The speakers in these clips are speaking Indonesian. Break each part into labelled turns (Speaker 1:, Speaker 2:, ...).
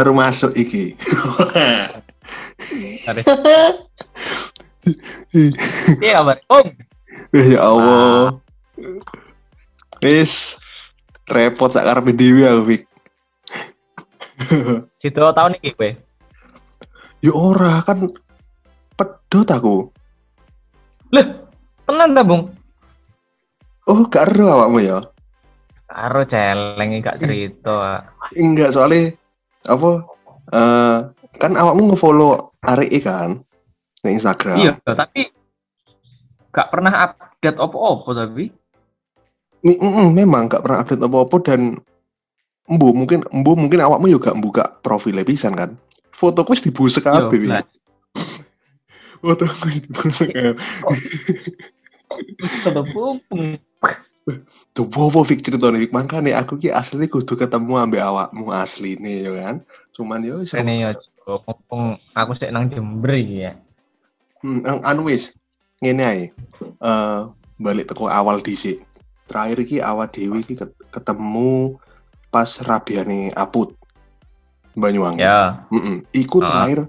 Speaker 1: Baru masuk iki.
Speaker 2: Iya kabar? Om.
Speaker 1: Eh, ya Allah. Wis repot sak karepe dhewe aku, Fik.
Speaker 2: Situ tahun iki kowe.
Speaker 1: Ya ora kan pedot aku.
Speaker 2: Lho, tenan ta, Bung?
Speaker 1: Oh, gak ero awakmu ya?
Speaker 2: Karo celeng gak cerita.
Speaker 1: Enggak, soalnya apa? eh kan awakmu ngefollow Arek kan di Instagram.
Speaker 2: Iya, tapi gak pernah update opo-opo tapi.
Speaker 1: Mi- mm, mm, memang gak pernah update apa-apa dan embu mungkin embu mungkin awakmu juga buka profilnya pisan kan. Fotoku wis dibusek kabeh. Wi.
Speaker 2: lah.
Speaker 1: Fotoku wis dibusek kabeh.
Speaker 2: Pupung.
Speaker 1: Tuh bobo Fik cerita nih Makanya aku ki asli kudu ketemu ambek awakmu asli nih ya kan. Cuman yo
Speaker 2: Ini ya, Cuk. mumpung aku sik nang Jember ya.
Speaker 1: Hmm, ang- anu wis ngene ae. Eh balik teko awal dhisik. Terakhir iki awal dewi ket- ketemu pas rabiane Aput. Banyuwangi.
Speaker 2: Ya.
Speaker 1: Mm-mm. Iku
Speaker 2: Ah.
Speaker 1: terakhir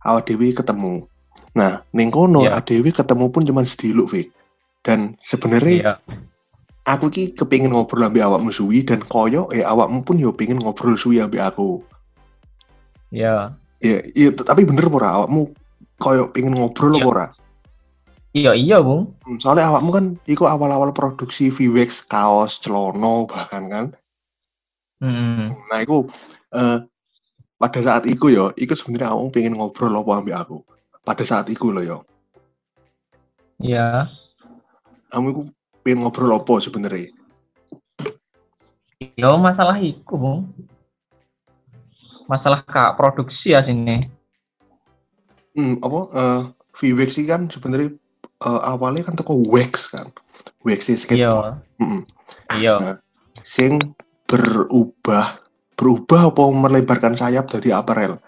Speaker 1: awal dewi ketemu. Nah, ning kono awak dewi ketemu pun cuma sediluk, Fik. Dan sebenarnya
Speaker 2: Iya.
Speaker 1: Aku ki kepingin ngobrol ambek awakmu suwi dan koyo eh awakmu pun yo pengen ngobrol suwi ambek aku.
Speaker 2: Iya.
Speaker 1: Iya, iya tapi bener ora awakmu koyo pengen ngobrol
Speaker 2: Iya.
Speaker 1: apa ora?
Speaker 2: Iya, iya, Bung.
Speaker 1: Hmm, Soalnya awakmu kan iku awal-awal produksi VWX kaos, celono bahkan kan.
Speaker 2: Hmm.
Speaker 1: Nah, iku eh pada saat iku yo, iku sebenarnya awakmu pengen ngobrol apa ambek aku. Pada saat iku lo yo.
Speaker 2: Iya.
Speaker 1: Kamu iku pengen ngobrol apa sebenarnya?
Speaker 2: Yo masalah iku, Bung. Masalah kak produksi ya sini.
Speaker 1: Hmm, apa eh VWX sih kan sebenarnya eh, awalnya kan toko wax kan. Wax skateboard.
Speaker 2: Iya.
Speaker 1: Mm-mm.
Speaker 2: Iya.
Speaker 1: Sing berubah berubah apa melebarkan sayap dari aparel.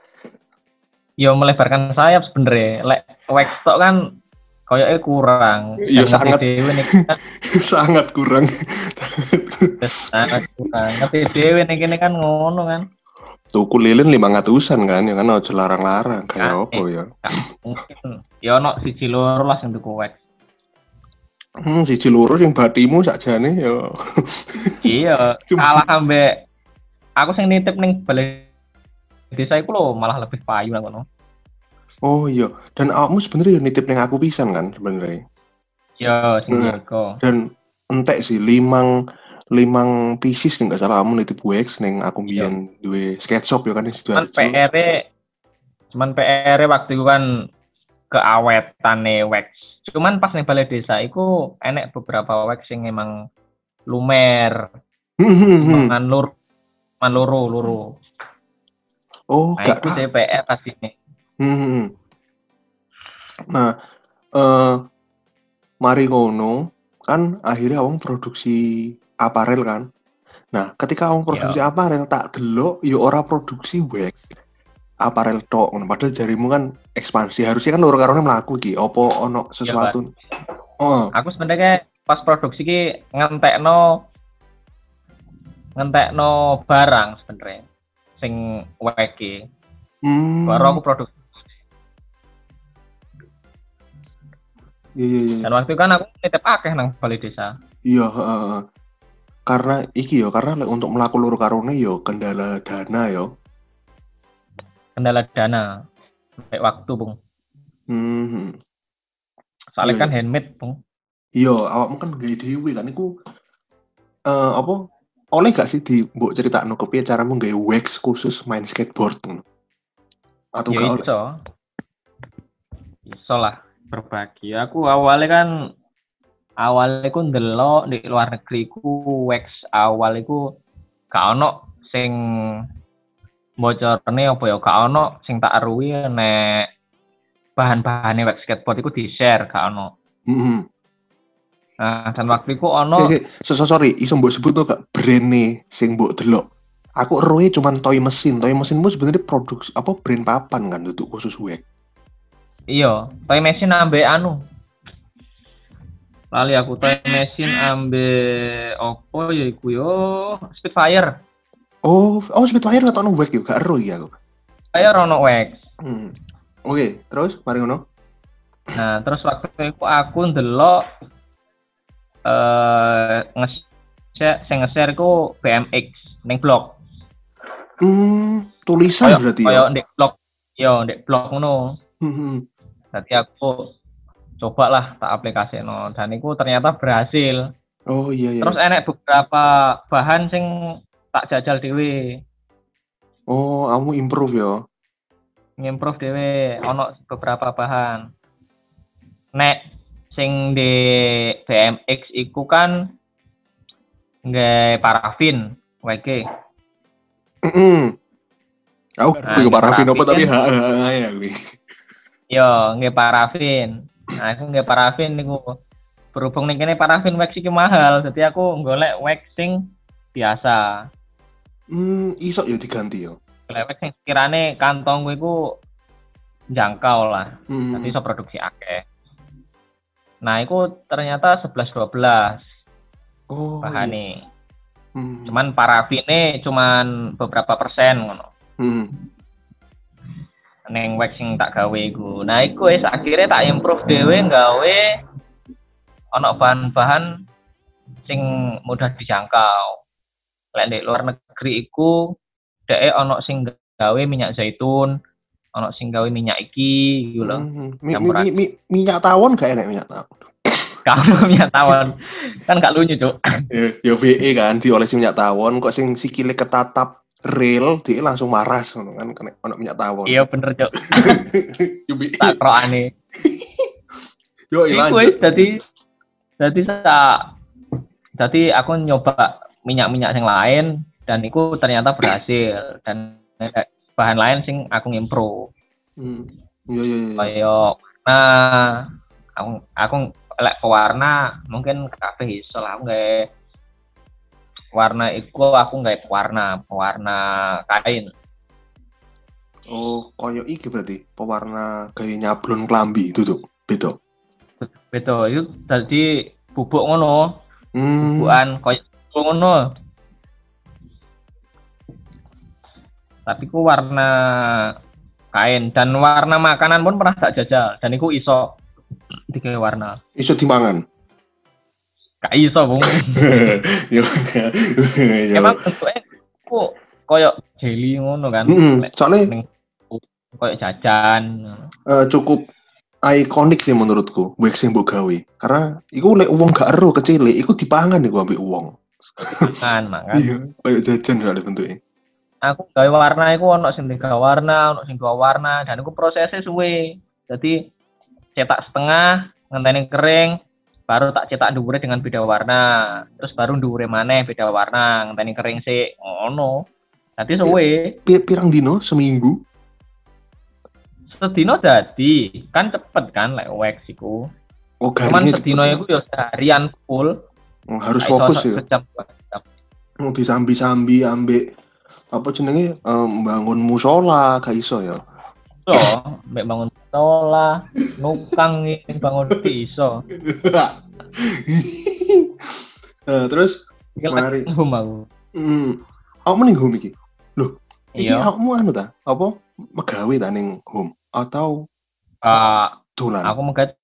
Speaker 2: Yo melebarkan sayap sebenernya. Lek wax tok kan koyoknya kurang.
Speaker 1: Iya, sangat.
Speaker 2: nih kan
Speaker 1: Sangat kurang.
Speaker 2: sangat kurang. Ngerti dewe nih kene kan ngono kan.
Speaker 1: Tuku lilin lima ngatusan kan, ya kan ojo larang-larang kayak
Speaker 2: Ah,
Speaker 1: apa ya.
Speaker 2: Mungkin. Yo ono siji loro lah sing tuku wax.
Speaker 1: Hmm, siji loro yang batimu sakjane ya.
Speaker 2: Iya, kalah ambek aku sing nitip ning balai desa iku lho malah lebih payu nang kono.
Speaker 1: Oh iya, dan awakmu sebenarnya ya nitip ning aku pisan kan sebenarnya.
Speaker 2: Yo sing
Speaker 1: Nah.
Speaker 2: iku.
Speaker 1: Dan entek sih limang limang pieces nih nggak salah kamu nitip wax neng aku
Speaker 2: Iya.
Speaker 1: biyen duwe sketch shop ya kan di
Speaker 2: Cuman
Speaker 1: Sidoarjo.
Speaker 2: PR cuman PR waktu itu kan keawetane wax. Cuman pas ning balai desa iku enek beberapa wax sing emang lumer,
Speaker 1: Hmm, hmm, hmm.
Speaker 2: mangan lur man loro.
Speaker 1: Oh,
Speaker 2: Nah
Speaker 1: gak
Speaker 2: itu DPR pas ini.
Speaker 1: Hmm, hmm, hmm. Nah, eh mari ngono kan akhirnya awang produksi aparel kan. Nah, ketika awang produksi aparel tak delok ya ora produksi wax. Aparel tok. Padahal jarimu kan ekspansi. Harusnya kan loro karone mlaku iki. Opo ono sesuatu? Oh,
Speaker 2: Aku sebenarnya pas produksi ki ngentekno ngentekno barang sebenarnya sing weki.
Speaker 1: hmm.
Speaker 2: Baru aku produksi.
Speaker 1: Iya, iya, iya.
Speaker 2: Dan waktu itu kan aku nitip akeh nang balai desa.
Speaker 1: Iya, heeh. karena iki yo, karena untuk melakukan loro karone yo kendala dana yo.
Speaker 2: Kendala dana. Kayak waktu, Bung.
Speaker 1: Hmm.
Speaker 2: Soalnya
Speaker 1: Iya,
Speaker 2: kan handmade, Bung.
Speaker 1: Iya, awakmu kan gawe dhewe kan iku eh apa oleh gak sih di mbok critakno kepiye caramu gawe wax khusus main skateboard? Atau
Speaker 2: Ya
Speaker 1: gak oleh?
Speaker 2: iso. Iso lah berbagi. Aku awalnya kan awalnya ku ndelok di luar negeri ku wax awal iku gak ono sing bocorne apa ya gak ono sing tak aruhi nek bahan-bahane wax skateboard iku di-share gak ono.
Speaker 1: Heeh.
Speaker 2: Nah, dan waktu iku ono
Speaker 1: so, so, sorry, iso mbok sebut tuh gak brand sing mbok delok. Aku eroe cuman toy mesin. Toy mesinmu sebenarnya produksi apa brand papan kan untuk khusus wax.
Speaker 2: Iya, toy mesin ambek anu. Lali aku toy mesin ambek opo ya iku yo Spitfire.
Speaker 1: Oh, oh Spitfire nggak tahu wax yuk, gak ero ya aku.
Speaker 2: Kayak rono wax.
Speaker 1: Hmm. Oke, terus mari ngono.
Speaker 2: Nah, terus waktu itu aku ndelok eh nge sing nge-share ku BMX ning blog.
Speaker 1: Hmm, tulisan
Speaker 2: Kayak
Speaker 1: berarti
Speaker 2: kayak
Speaker 1: ya.
Speaker 2: ndek blog. Yo, ndek blog ngono.
Speaker 1: Hmm, hmm.
Speaker 2: Jadi aku coba lah tak aplikasi no dan itu ternyata berhasil.
Speaker 1: Oh iya iya.
Speaker 2: Terus enek beberapa bahan sing tak jajal dewe,
Speaker 1: Oh, kamu improve ya.
Speaker 2: ngimprove dewe, ono beberapa bahan. Nek sing di BMX iku kan nggak parafin, WG.
Speaker 1: Heeh. Aku
Speaker 2: Nah,
Speaker 1: nah, parafin apa tapi ha ya.
Speaker 2: Yo, nggak parafin. Nah, aku nggak parafin niku. Berhubung nih kene parafin wax iki mahal, jadi aku golek wax sing biasa.
Speaker 1: Hmm, iso ya diganti ya.
Speaker 2: Golek wax sing sekirane kantong iku jangkau lah.
Speaker 1: Hmm.
Speaker 2: Nanti iso produksi akeh. Nah, itu ternyata 11 12
Speaker 1: Oh.
Speaker 2: bahane.
Speaker 1: iya. Hmm.
Speaker 2: Cuman parafine cuman beberapa persen ngono.
Speaker 1: Hmm.
Speaker 2: Neng wax sing tak gawe iku. Nah, iku wis akhirnya tak improve dhewe gawe ono bahan-bahan sing mudah dijangkau. Lek di luar negeri iku dhek ono sing gawe minyak zaitun, ono sing gawe minyak iki gitu loh.
Speaker 1: Hmm. Mi, mi,
Speaker 2: Campuran.
Speaker 1: mi, mi- minyak tawon gak enak minyak tawon.
Speaker 2: Kalau minyak tawon kan gak lucu, Cuk.
Speaker 1: Ya, ya VE kan diolesi minyak tawon kok sing sikile ketatap rel dia langsung maras ngono kan kena ono minyak tawon.
Speaker 2: Iya bener.
Speaker 1: Yo VE.
Speaker 2: Tak krokane.
Speaker 1: Yo
Speaker 2: Iku
Speaker 1: lanjut.
Speaker 2: wis dadi dadi sa dadi aku nyoba minyak-minyak yang lain dan itu ternyata berhasil dan ada bahan lain sing aku ngimpro
Speaker 1: Hmm. Yo yo yo.
Speaker 2: kayak nah aku aku lek pewarna mungkin kabeh iso lah aku nggak warna iku aku nggak pewarna pewarna kain
Speaker 1: Oh, koyo iki berarti pewarna gaya nyablon klambi itu tuh. Beda.
Speaker 2: betul itu tadi bubuk ngono
Speaker 1: Hmm.
Speaker 2: bukan koyo ngono tapi ku warna kain dan warna makanan pun pernah tak jajal dan iku iso tiga warna
Speaker 1: Iso dimangan.
Speaker 2: Gak iso bung
Speaker 1: Yo.
Speaker 2: emang bentuknya ku koyo jelly ngono kan. Lek
Speaker 1: Soalnya
Speaker 2: ning koyo jajan
Speaker 1: eh, cukup ikonik sih menurutku wax yang mbok gawe. Karena iku lek uang gak ero kecil, iku dipangan iku ambek uang.
Speaker 2: kan makan
Speaker 1: Iya, kayak jajan soalnya bentuknya.
Speaker 2: aku gawe warna iku ono sing tiga warna ono sing dua warna dan iku prosesnya suwe jadi cetak setengah ngenteni kering baru tak cetak dhuwure dengan beda warna terus baru dhuwure maneh beda warna ngenteni kering sih ngono jadi suwe
Speaker 1: Pi- Pirang dino seminggu.
Speaker 2: sedino jadi kan cepet kan lek wax iku
Speaker 1: Oh,
Speaker 2: cuman sedino
Speaker 1: ya.
Speaker 2: iku ya seharian full
Speaker 1: Oh, harus fokus ya.
Speaker 2: sejam, dua jam.
Speaker 1: Mau disambi-sambi ambek apa jenenge em, bangun musola gak iso ya.
Speaker 2: Iso mbek bangun sekolah nukang bangun iso
Speaker 1: Eh, terus Mari.
Speaker 2: ngomong aku
Speaker 1: hmm, aku mending home iki. Iki
Speaker 2: iya
Speaker 1: kamu anu ta? Apa megawe ta ning home atau
Speaker 2: Eh,
Speaker 1: dolan?
Speaker 2: aku mengkat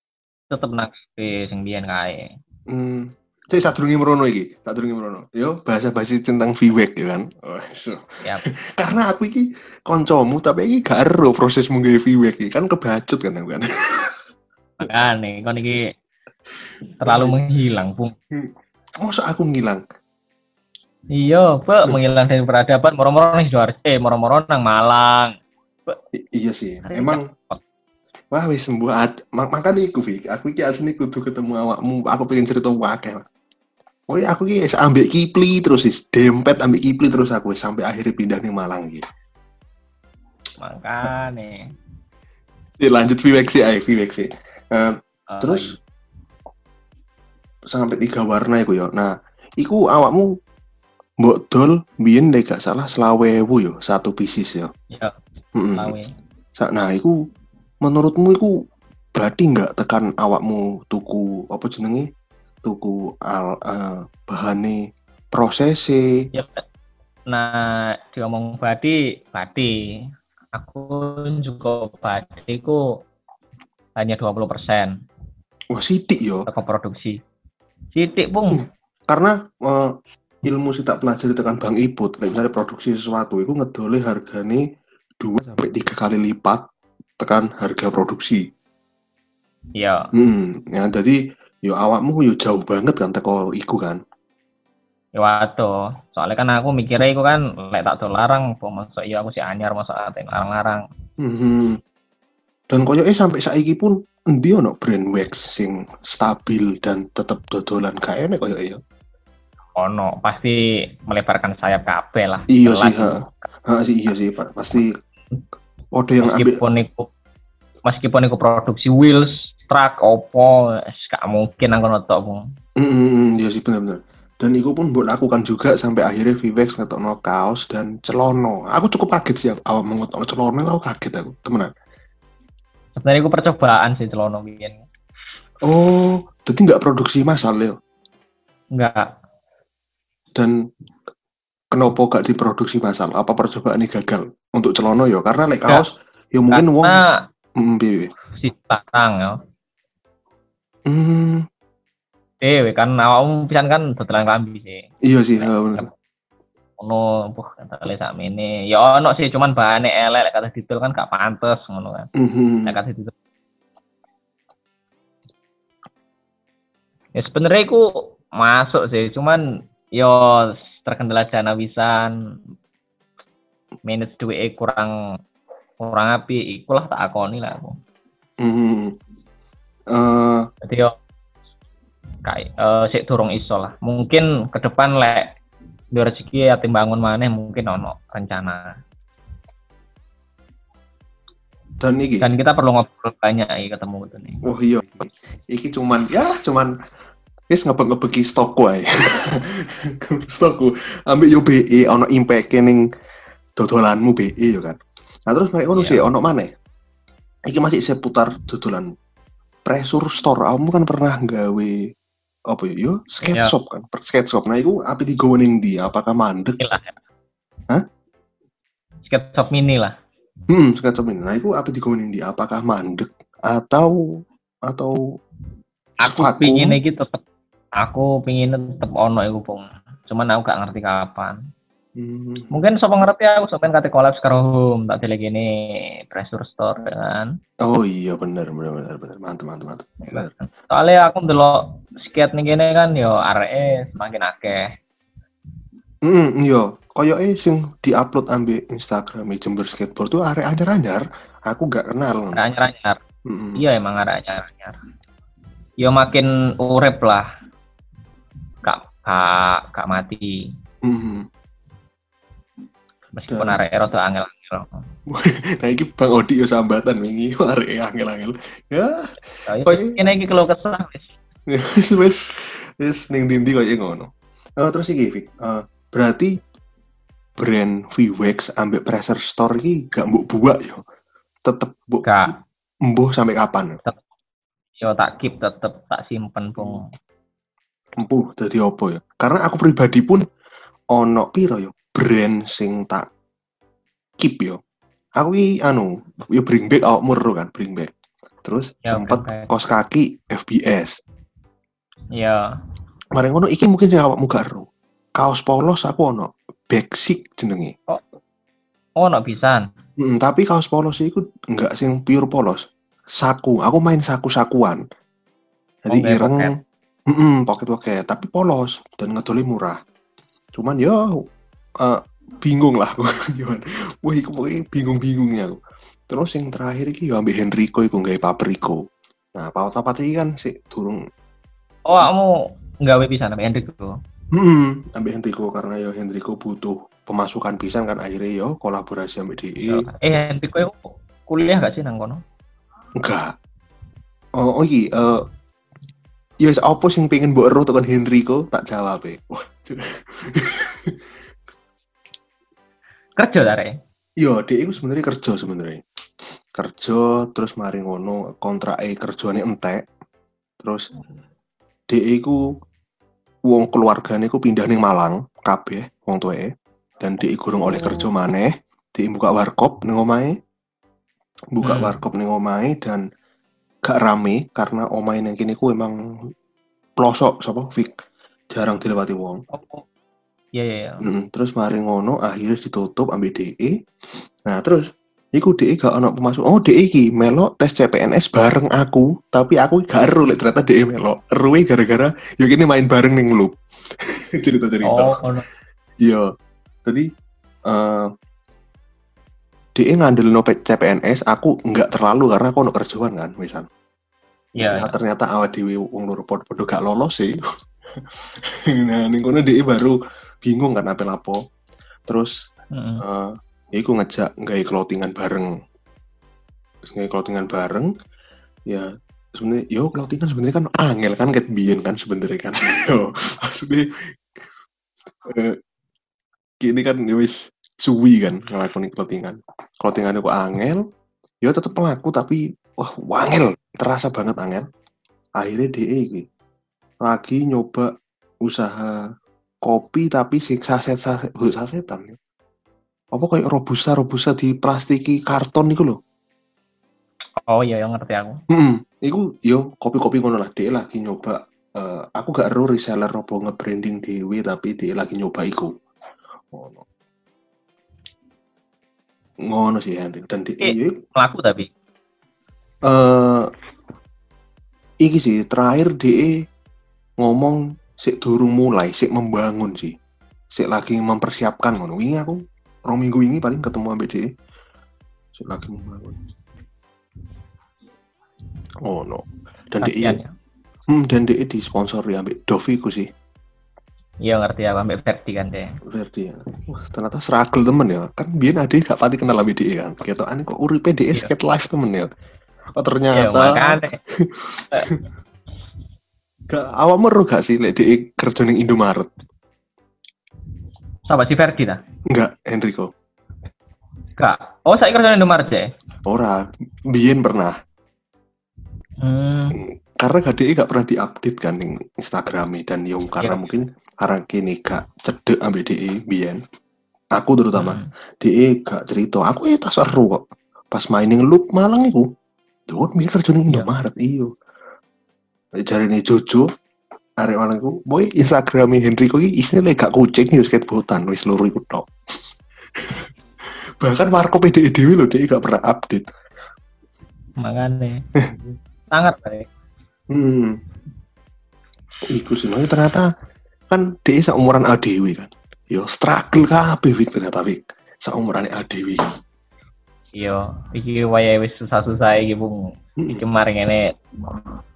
Speaker 2: tetep nang kafe sing biyen kae.
Speaker 1: Hmm. Cek sadurunge merono iki, sadurunge merono. Yo, bahasa-bahasa tentang VWEC ya kan. Oh, so.
Speaker 2: Siap.
Speaker 1: Karena aku iki koncomu tapi iki gak ero proses menggawe VWEC iki. Kan kebacut kan aku kan.
Speaker 2: Makane kon iki terlalu menghilang, Bung.
Speaker 1: Masa aku ngilang?
Speaker 2: Iya, Pak, menghilang dari peradaban moro-moro ning Sidoarjo, eh moro-moro nang Malang.
Speaker 1: Iya sih.
Speaker 2: Hari
Speaker 1: Emang wah wis sembuh mak makane iku. Aku iki asline kudu ketemu awakmu. Aku pengen cerita wae. Oh iya, aku wis ambek Kipli terus wis dempet ambek Kipli terus aku sampai akhirnya pindah ning Malang iki.
Speaker 2: Makane.
Speaker 1: Ya, lanjut VWEC sih, ayo sih. Eh,
Speaker 2: Eh,
Speaker 1: terus sampai tiga warna iku ya. Nah, iku awakmu mbok dol biyen nek gak salah selawewu yo satu pieces ya.
Speaker 2: Iya, lawe.
Speaker 1: Sa- Nah, iku menurutmu iku berarti nggak tekan awakmu tuku apa jenenge? Tuku al eh, bahane prosese
Speaker 2: Ya, nah diomong badi badi. Aku juga badi ku hanya 20 persen.
Speaker 1: Wah, sidik yo.
Speaker 2: ke produksi. Sidik pun
Speaker 1: Hmm. Karena eh, ilmu sih tak pelajari tekan Bang Iput, kayak misalnya produksi sesuatu itu ngedole harganya dua sampai tiga kali lipat tekan harga produksi.
Speaker 2: ya
Speaker 1: Hmm, ya jadi yo awakmu yo jauh banget kan teko iku kan.
Speaker 2: ya waduh soalnya kan aku mikirnya itu kan lek tak larang masuk iya aku si anyar masuk ate larang-larang
Speaker 1: Hmm. Dan koyo eh sampai saiki pun endi ono brand wax sing stabil dan tetep dodolan gak enek koyo ya.
Speaker 2: ono pasti melebarkan sayap kabeh lah
Speaker 1: Iya sih, ha. Ha, sih iya sih, Pak. Pasti Ode yang ambil
Speaker 2: meskipun iku meskipun iku produksi wheels truck opo gak mungkin aku notok pun
Speaker 1: Mm, mm, mm, iya sih benar-benar. Dan itu pun buat lakukan juga sampai akhirnya Vivex ngetokno kaos dan celono. Aku cukup kaget sih awal mengetokno celono aku kaget aku temenan.
Speaker 2: sebenarnya iku percobaan sih celono biyen
Speaker 1: Oh, jadi nggak produksi massal ya?
Speaker 2: enggak
Speaker 1: Dan kenapa gak diproduksi massal? Apa percobaan ini gagal untuk celono ya? Karena like kaos ya mungkin wong mm,
Speaker 2: si tarang ya
Speaker 1: Hmm,
Speaker 2: dewe kan awakmu pisan kan dodolan klambi sih.
Speaker 1: Iya sih, ha, bener.
Speaker 2: ono buh kata sak mene ya ono sih cuman bahane elek lek kata didol kan gak pantes ngono kan.
Speaker 1: Mhm.
Speaker 2: lek kata didol. Ya sebenarnya iku masuk sih cuman yo terkendala dana wisan manage duit kurang kurang api ikulah tak akoni lah aku.
Speaker 1: Mhm. Eh,
Speaker 2: jadi yo kayak eh sik durung iso lah mungkin ke depan lek dua rezeki ya timbangun maneh mungkin ono rencana
Speaker 1: dan iki
Speaker 2: dan kita perlu ngobrol banyak iki ketemu gitu nih
Speaker 1: Oh iya, iki cuman ya cuman wis ngebek-ngebeki stokku ae. stokku ambek yo BE ono impact ning dodolanmu BE yo kan. Nah terus mereka ngono
Speaker 2: Iya.
Speaker 1: sih ono maneh. Iki masih seputar dodolan pressure store. Kamu kan pernah gawe apa ya? Yo skate
Speaker 2: Iya.
Speaker 1: shop kan, per- skate shop. Nah, iku api digawe ning ndi? Apakah mandek?
Speaker 2: Ya.
Speaker 1: Hah?
Speaker 2: skate shop mini lah
Speaker 1: Hmm, skate shop ini. Nah, iku api digawe ning ndi? Apakah mandek atau atau
Speaker 2: aku
Speaker 1: vakum?
Speaker 2: pingin tetep aku pingin tetep ono iku pung cuman aku gak ngerti kapan
Speaker 1: Hmm.
Speaker 2: mungkin sopo ngerti aku sampean kate collab karo home tak dile gini pressure store ya kan
Speaker 1: Oh iya benar benar benar benar mantap mantap mantap. Benar.
Speaker 2: soalnya aku ndelok skate nih gini kan yo areke semakin akeh
Speaker 1: Hmm iya. Koyoke sing diupload ambek Instagram Jember Skateboard tuh arek anyar-anyar. Aku gak kenal.
Speaker 2: anyar-anyar
Speaker 1: Mm-mm.
Speaker 2: iya emang ada anyar-anyar yo makin urep lah gak gak gak mati
Speaker 1: Mm-mm.
Speaker 2: Meskipun arek rada angel-angel
Speaker 1: Nah iki Bang Odi yo sambatan wingi arek angel-angel. Ya
Speaker 2: Ayo,
Speaker 1: Oh, iya.
Speaker 2: ini iki kalau kesah wis.
Speaker 1: wis wis wis ning dindi koyo ngono. Oh, terus iki Vic, eh, berarti brand VWX ambek Pressure Store iki gak mbok buak yo. Tetep mbok
Speaker 2: Gak,
Speaker 1: embuh sampai kapan?
Speaker 2: yo tak keep tetep tak simpen pung.
Speaker 1: empuh dadi apa ya? Karena aku pribadi pun ono piro yo brand sing tak keep yo. Aku iki anu, yo bring back awakmu ero kan, bring back. Terus
Speaker 2: Ya, back.
Speaker 1: kos kaki FBS.
Speaker 2: Yo,
Speaker 1: Mari ngono iki mungkin sing awakmu gak ero. Kaos polos aku ono, basic jenenge.
Speaker 2: oh no pisan.
Speaker 1: Mm, tapi kaos polos iku enggak sing pure polos. Saku, aku main saku-sakuan. Jadi
Speaker 2: Oh,
Speaker 1: ireng,
Speaker 2: pocket.
Speaker 1: mm pocket pocket, tapi polos dan ngedoli murah. Cuman yo eh, bingung lah aku gimana. Wah, pokoknya bingung-bingungnya aku. Terus yang terakhir iki yo ambek Henrico iku nggawe papriko. Nah, papat-papat iki kan sih durung
Speaker 2: Oh, kamu nggawe pisan sampe Hendrik tuh.
Speaker 1: Hmm, ambek Henrico karena yo Henrico butuh pemasukan pisan kan akhirnya yo kolaborasi ambek DE.
Speaker 2: Eh, Hendrik kowe kuliah gak sih nang kono?
Speaker 1: Enggak. Oh, oh iki eh ya apa sing pengen mbok ero tekan Henrico tak jawab e. Wah,
Speaker 2: Kerja arek.
Speaker 1: Iya, dia itu sebenarnya kerja sebenarnya. Kerja terus mari ngono kontrak e kerjane entek. Terus dia itu wong keluargane ku pindah ning Malang kabeh wong tuweke. dan dia gurung oleh kerja maneh dia buka warkop ning omahe buka
Speaker 2: Hmm.
Speaker 1: warkop ning omahe dan gak rame karena omahe yang kini ku emang pelosok sapa Fik jarang dilewati wong
Speaker 2: Oh. Iya iya. iya.
Speaker 1: Mm, terus mari ngono akhirnya ditutup ambil DE nah terus iku DE gak ono pemasuk oh DE iki melok tes CPNS bareng aku tapi aku gak ero lek ternyata DE melok eruwe gara-gara yo kini main bareng ning loop cerita-cerita
Speaker 2: Oh, ono.
Speaker 1: Iya. Jadi eh dia ngandel no CPNS, aku nggak terlalu karena aku ono kerjaan kan, misal.
Speaker 2: Iya.
Speaker 1: Nah, ternyata awal dewi wong loro podo gak lolos sih. nah, ning kono dia baru bingung kan apa lapo. Terus
Speaker 2: Mm-mm.
Speaker 1: eh ya iku ngejak nggawe clothingan bareng. Terus nggawe clothingan bareng ya sebenarnya yo clothingan sebenarnya kan angel kan ket biyen kan sebenarnya kan. yo maksudnya eh kini kan ya wis suwi kan ngelakoni clothingan. Clothingan itu angel, ya tetep pelaku tapi wah wangel, terasa banget angel. Akhirnya DE lagi nyoba usaha kopi tapi sing saset saset sasetan ya. Apa kayak robusta robusta di plastiki karton iku lho.
Speaker 2: Oh iya, yang ngerti aku.
Speaker 1: Hmm, iku yo kopi-kopi ngono lah dia lagi nyoba eh, aku gak ero reseller apa nge-branding dhewe tapi dia lagi nyoba iku. Ngono. Ngono sih Henry dan dia
Speaker 2: Eh. Melaku tapi.
Speaker 1: eh iki sih terakhir DE ngomong sik durung mulai, sik membangun sih. Sik lagi mempersiapkan ngono. Wingi aku rong minggu ini paling ketemu ambek DE. Sik lagi membangun. Oh no. Dan
Speaker 2: Kasihan
Speaker 1: DE
Speaker 2: ya.
Speaker 1: hmm, dan DE disponsori ambek Dovi ku sih.
Speaker 2: Iya ngerti aku ambek Verdi kan deh.
Speaker 1: Verdi ya. Wah, ternyata struggle temen ya. Kan biyen ade gak pati kenal ambek DE kan. Ketokan kok uripe DE
Speaker 2: Iya.
Speaker 1: skate life temen ya. Oh
Speaker 2: Iya
Speaker 1: ternyata
Speaker 2: makanya.
Speaker 1: gak awakmu ero gak sih lek DE kerja ning Indomaret?
Speaker 2: Sama si Verdi ta?
Speaker 1: Enggak, Enrico.
Speaker 2: Kak. Oh, saya kerja di Indomaret ya.
Speaker 1: Ora, biyen pernah.
Speaker 2: Hmm.
Speaker 1: Karena gak DE gak pernah diupdate kan ning Instagram dan yang karena
Speaker 2: Iya.
Speaker 1: mungkin karena kini gak cedek ambek DE biyen. Aku terutama
Speaker 2: Hmm.
Speaker 1: DE gak cerita, aku ya tak seru kok. Pas mainin loop Malang iku. Tuh, dia kerja ning
Speaker 2: Iya.
Speaker 1: Indomaret iyo. Jari nih Jojo, arek Malang iku, boy Instagram Henrico iki isine lek gak kucing ya skateboardan wis loro iku tok. Bahkan Marco PDE dhewe lho DE gak pernah update.
Speaker 2: Makanya. Sangat baik.
Speaker 1: Hmm. Iku sih, makanya ternyata kan dia seumuran ADW kan. Yo struggle kabeh Wik ternyata Wik. Seumuran ADW.
Speaker 2: Iya, iki wayahe wis susah-susah iki, Bung.
Speaker 1: Hmm.
Speaker 2: Iki maring ini
Speaker 1: Nah.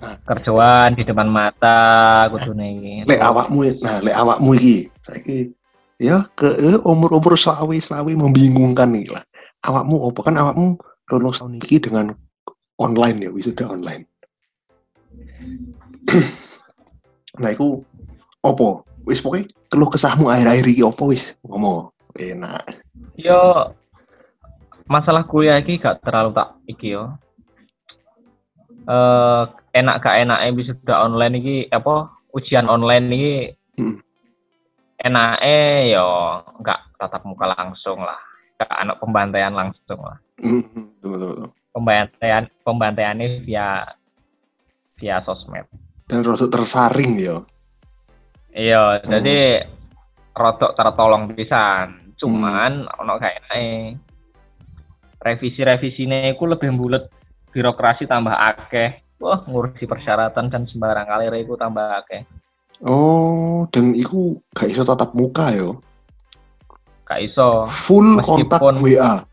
Speaker 2: Kerjaan di depan mata kudune iki.
Speaker 1: Lek awakmu, nah lek awakmu iki, saiki ya ke eh, umur-umur selawi selawi membingungkan nih lah. Awakmu apa kan awakmu lulus tahun ini dengan online ya wisuda online. nah iku opo? Wis pokoknya keluh kesahmu akhir-akhir iki opo wis ngomong enak.
Speaker 2: Yo masalah kuliah iki gak terlalu tak iki yo. Eh enak gak enaknya bisa udah online iki apa ujian online iki
Speaker 1: Hmm.
Speaker 2: enaknya yo nggak tatap muka langsung lah gak anak pembantaian langsung lah
Speaker 1: Hmm, betul, betul, betul.
Speaker 2: pembantaian pembantaiannya via via sosmed
Speaker 1: Dan rada tersaring ya.
Speaker 2: iya
Speaker 1: Hmm.
Speaker 2: jadi rodok tertolong pisan cuman ono gak enaknya revisi revisine iku lebih bulet birokrasi tambah akeh wah ngurusi persyaratan dan sembarang kali iku tambah akeh
Speaker 1: Oh, dan iku gak iso tatap muka yo.
Speaker 2: gak iso
Speaker 1: Full
Speaker 2: Meskipun-
Speaker 1: kontak WA.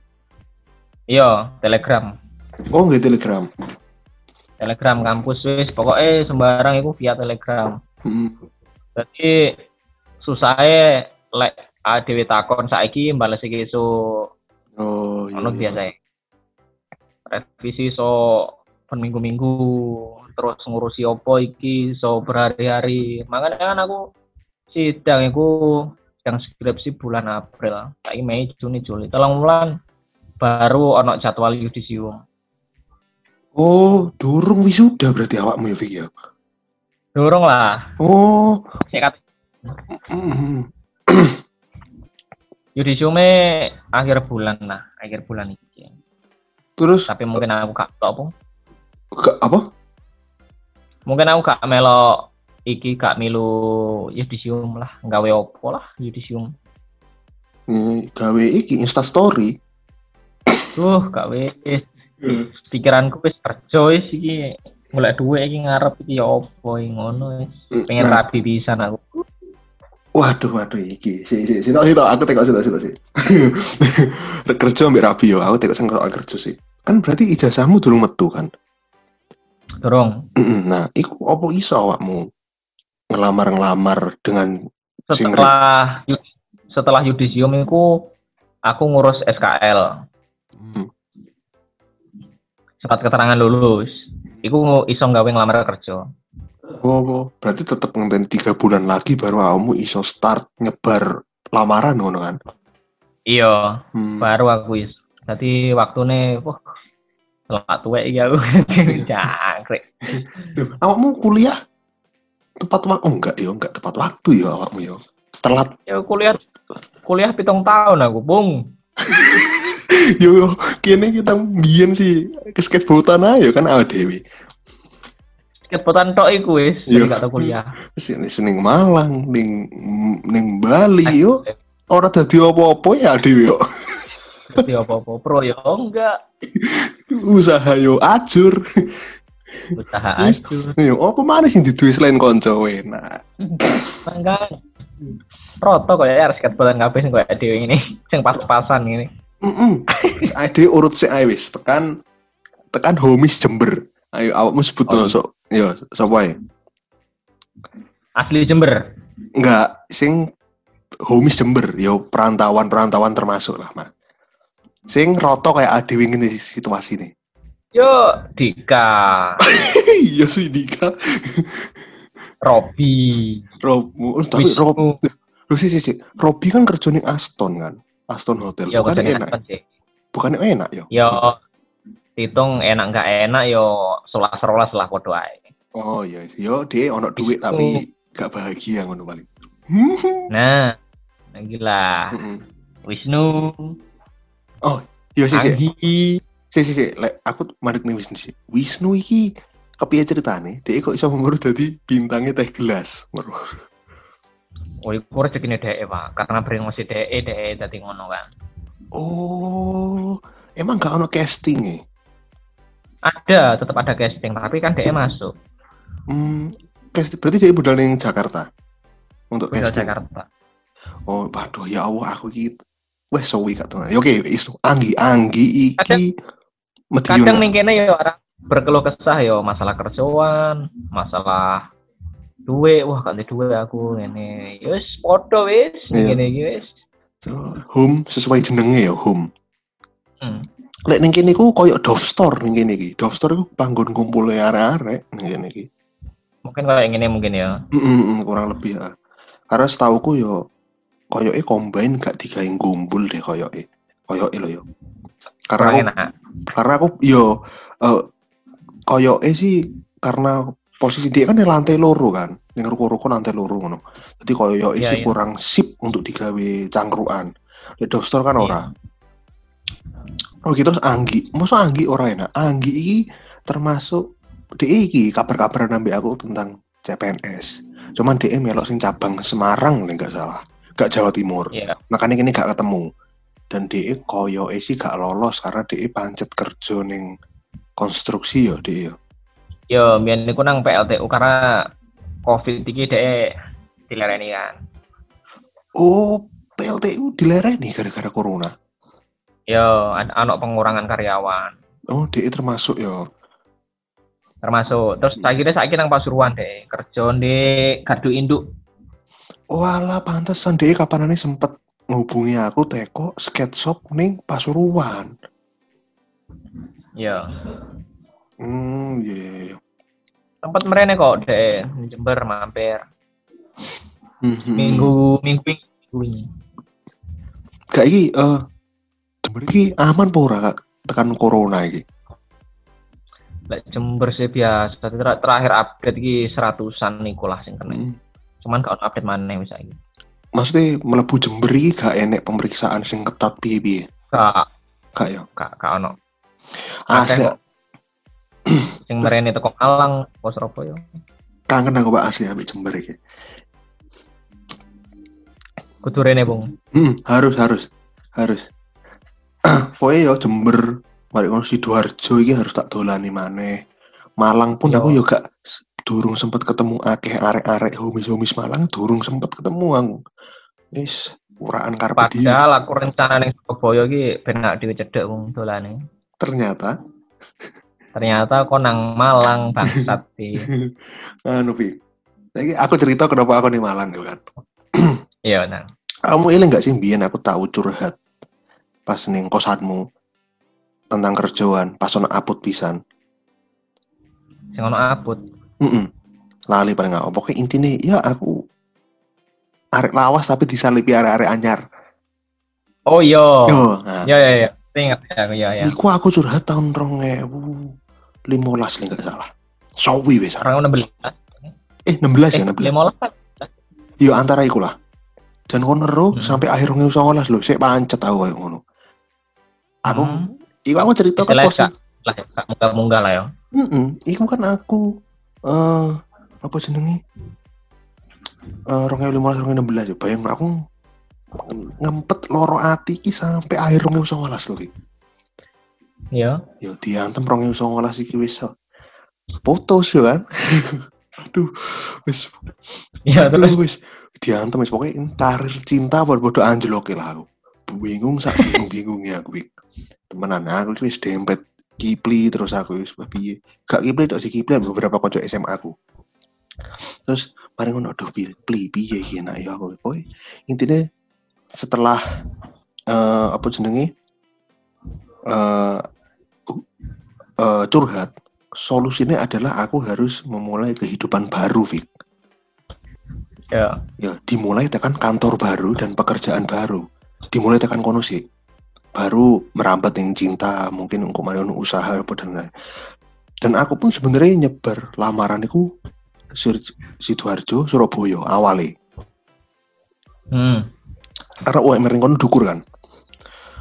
Speaker 2: iya telegram
Speaker 1: Oh, nggak Telegram.
Speaker 2: telegram kampus wis pokoknya sembarang itu via telegram
Speaker 1: Hmm.
Speaker 2: jadi susahnya lek adewe takon saiki bales iki
Speaker 1: Oh, iya.
Speaker 2: ono
Speaker 1: iya.
Speaker 2: biasa revisi so per minggu-minggu terus ngurusi opo iki so berhari-hari makanya kan aku sidang iku yang skripsi bulan April saiki Mei Juni Juli telung bulan baru ono jadwal yudisium
Speaker 1: Oh, durung wisuda berarti awakmu ya, Vicky ya?
Speaker 2: dorong lah
Speaker 1: Oh,
Speaker 2: sik kat
Speaker 1: Hmm.
Speaker 2: Yudisiume akhir bulan lah, akhir bulan ini.
Speaker 1: Terus
Speaker 2: Tapi mungkin aku gak tau apa.
Speaker 1: apa?
Speaker 2: Mungkin aku gak melo iki gak milu yudisium lah, gawe opo lah yudisium.
Speaker 1: Eh, gawe iki Insta story.
Speaker 2: Duh, gak wis. Pikiranku wis kerja wis iki golek duit iki ngarep iki ya opo ngono wis. Pengen
Speaker 1: Nah,
Speaker 2: rabi pisan aku.
Speaker 1: Waduh waduh iki. Si si si si aku tengok si tok, si kerja ambek rabi yo, aku tengok sing soal kerja sih. Kan berarti ijazahmu durung metu kan?
Speaker 2: Durung.
Speaker 1: Mm-mm. Nah, iku apa iso awakmu ngelamar-ngelamar dengan
Speaker 2: Setelah setelah yudisium iku aku ngurus SKL,
Speaker 1: Hmm.
Speaker 2: surat keterangan lulus. Iku iso gawe ngelamar kerja.
Speaker 1: Oh, berarti tetep ngenten tiga bulan lagi baru kamu iso start nyebar lamaran ngono kan?
Speaker 2: Iya,
Speaker 1: Hmm.
Speaker 2: baru aku is. Jadi waktune wah telat tuwek iki aku. Jangkrik.
Speaker 1: Duh, awakmu kuliah tepat waktu oh, enggak ya, enggak tepat waktu ya awakmu ya. Telat
Speaker 2: Ya kuliah kuliah pitung tahun aku, Bung.
Speaker 1: yo yo kene kita mbiyen sih ke skateboardan aja kan awake dhewe.
Speaker 2: Ketpotan tok iku wis,
Speaker 1: Iya.
Speaker 2: gak tau kuliah.
Speaker 1: Sini ning Malang, ning ning Bali yo ora dadi apa-apa ya dhewe yo.
Speaker 2: Jadi apa-apa pro ya enggak.
Speaker 1: Usaha yo ajur.
Speaker 2: Usaha aja.
Speaker 1: Yo apa mana sing diduwe selain kanca enak.
Speaker 2: Mangga. Roto kok ya harus ketpotan kabeh sing koyo dhewe ini, sing pas-pasan ini.
Speaker 1: Heeh. Ade urut sik ae wis tekan tekan homies Jember. Ayo awakmu sebut
Speaker 2: Oh.
Speaker 1: sok. Yo, sapa ae?
Speaker 2: Asli Jember.
Speaker 1: Enggak, sing homies Jember, yo perantauan-perantauan termasuk lah, Mas. Sing roto kayak ade wingi situasi nih.
Speaker 2: Yo, Dika,
Speaker 1: Iya sih Dika.
Speaker 2: Robi,
Speaker 1: Rob, oh, tapi Rob, lu sih sih. Robi kan kerja Aston kan, Aston Hotel.
Speaker 2: Yo,
Speaker 1: Bukan
Speaker 2: kerjanya
Speaker 1: enak,
Speaker 2: sih?
Speaker 1: bukan enak yo.
Speaker 2: Yo, hitung enak nggak enak yo selas rolas lah podo ae.
Speaker 1: Oh iya, yo dia ono duit
Speaker 2: Wisnu.
Speaker 1: tapi gak bahagia ngono paling.
Speaker 2: Nah, nah gila.
Speaker 1: Heeh.
Speaker 2: Wisnu,
Speaker 1: Yo sih sih.
Speaker 2: Anggi,
Speaker 1: Si si si, lek aku mandek nih Wisnu sih. Wisnu iki kepiye ceritane? Dia kok iso mengurus dadi bintangnya teh gelas. Meru.
Speaker 2: oh iku rezekine dhek Pak, karena beringosi dhek dhek dadi ngono kan.
Speaker 1: Oh, emang gak ono casting ya?
Speaker 2: Ada, tetap ada casting, tapi kan dhek masuk
Speaker 1: Hmm, casting berarti dia budal ning Jakarta untuk
Speaker 2: ke
Speaker 1: casting.
Speaker 2: Jakarta.
Speaker 1: Oh, waduh ya Allah aku iki wes suwi gak tenan. Ya oke, Wisnu, Anggi, Anggi iki Medion.
Speaker 2: Kadang ning kene yo orang berkeluh kesah yo masalah kerjaan, masalah duit, wah kan duit aku ngene. Ya wis padha wis iki wis.
Speaker 1: So, home sesuai jenenge ya, home.
Speaker 2: Hmm.
Speaker 1: Lek ning kene ku koyo Dove Store ning kene iki. Dove Store iku panggon kumpule arek-arek ning kene iki.
Speaker 2: Mungkin kayak ngene mungkin ya.
Speaker 1: Mm, mm, kurang lebih ya. Karena setauku yo koyoke combine gak digawe gumbul deh koyoke. Koyoke lho yo. Karena
Speaker 2: Kurang
Speaker 1: aku,
Speaker 2: enak.
Speaker 1: karena aku yo eh koyoke sih karena posisi dia kan di lantai loro kan. Ning ruko-ruko lantai loro ngono. Jadi koyoke
Speaker 2: Iya,
Speaker 1: sih
Speaker 2: iya.
Speaker 1: kurang sip untuk digawe cangkruan. Di Store kan ora. Oh gitu terus Anggi. Masa Anggi ora enak? Anggi iki termasuk DE iki kabar-kabar nambe aku tentang CPNS. Cuman DE melok sing cabang Semarang nih nggak salah. Gak Jawa Timur.
Speaker 2: Iya.
Speaker 1: Makanya ini gak ketemu. Dan DE koyo sih gak lolos karena DE pancet kerja ning konstruksi ya DE. ya.
Speaker 2: Yo biyen niku nang PLTU karena Covid iki dhek dilereni kan.
Speaker 1: Oh, PLTU dilereni gara-gara corona.
Speaker 2: Yo anak pengurangan karyawan.
Speaker 1: Oh, DE termasuk ya.
Speaker 2: Termasuk terus akhirnya saiki nang Pasuruan deh kerja di gardu induk.
Speaker 1: Walah pantesan DE kapanane sempet ngehubungi aku teko skate shop ning Pasuruan.
Speaker 2: Yo
Speaker 1: Hmm, iya iya iya.
Speaker 2: tempat merene kok deh Jember mampir
Speaker 1: hmm, hmm.
Speaker 2: minggu minggu minggu ini.
Speaker 1: Gak iki eh Jember iki aman apa ora Kak? tekan corona iki?
Speaker 2: Lek Jember sih biasa Ter- terakhir update iki seratusan niku lah sing kena.
Speaker 1: Hmm.
Speaker 2: Cuman kalau update mana bisa ini.
Speaker 1: maksudnya melebu Jember iki gak enek pemeriksaan sing ketat piye-piye.
Speaker 2: Kak,
Speaker 1: Gak ya.
Speaker 2: kak, kak ono.
Speaker 1: Asli
Speaker 2: kok. Sing merene teko Malang, teko Surabaya.
Speaker 1: kangen aku Pak asli ambek Jember iki.
Speaker 2: Kudu rene, Bung.
Speaker 1: Hmm, harus harus harus. Pokoknya ya Jember, mari ngono Sidoarjo iki harus tak dolani maneh. Malang pun
Speaker 2: Yo.
Speaker 1: aku yo gak s- durung sempet ketemu akeh arek-arek homis-homis Malang durung sempet ketemu aku. Wis uraan karpe diem.
Speaker 2: Padahal aku rencana ning Surabaya iki ben nak dhewe cedek wong dolane.
Speaker 1: Ternyata
Speaker 2: Ternyata kok nang Malang bangsat di.
Speaker 1: anu Pi. Lagi aku cerita kenapa aku di Malang kan.
Speaker 2: Iya, nah.
Speaker 1: Kamu ini nggak sih Bian aku tahu curhat pas ning kosanmu tentang kerjaan pas ono aput pisan.
Speaker 2: Sing ono aput.
Speaker 1: Mm Lali paling nggak. Pokoknya intinya ya aku arek lawas tapi disalipi arek-arek anyar.
Speaker 2: Oh iya.
Speaker 1: Yo, nah,
Speaker 2: Iya, iya, iya. Ingat ya, iya, iya.
Speaker 1: iku aku curhat tahun rong limolas nih nggak salah. Sawi wes.
Speaker 2: Orang udah beli.
Speaker 1: Eh 16 ya
Speaker 2: Eh,
Speaker 1: 16.
Speaker 2: lima lah.
Speaker 1: Yo antara iku lah. Dan kono
Speaker 2: Hmm.
Speaker 1: sampai akhir 2019 lho, sik pancet aku kayak ngono. Aku
Speaker 2: Hmm.
Speaker 1: Iku aku cerita kan
Speaker 2: Istilahnya
Speaker 1: posisi
Speaker 2: lah, kak munggah-munggah lah ya.
Speaker 1: Heeh, iku kan aku eh apa jenenge? Eh 2015 2016 ya, bayang aku ngempet loro ati iki sampai akhir 2019 lho iki.
Speaker 2: Iya.
Speaker 1: Ya diantem 2019 iki wis putus ya kan. Aduh, wis
Speaker 2: Iya, terus.
Speaker 1: wis diantem wis pokoknya karir cinta bodo anjlok lah aku. Bingung sak bingung-bingungnya aku iki. Temenan aku wis dempet Kipli terus aku wis piye. Gak Kipli tok si Kipli beberapa kanca SMA aku. Terus bareng ngono aduh piye Pli piye iki enak ya aku. Pokoknya intinya setelah eh apa jenenge eh uh, eh, curhat solusinya adalah aku harus memulai kehidupan baru Fik.
Speaker 2: Ya.
Speaker 1: ya dimulai tekan kantor baru dan pekerjaan baru dimulai tekan kono sih baru merambat yang cinta mungkin untuk marion usaha apa dan lain dan aku pun sebenarnya nyebar lamaran itu Sidoarjo Surabaya awalnya.
Speaker 2: Hmm.
Speaker 1: karena UMR kono dukur kan?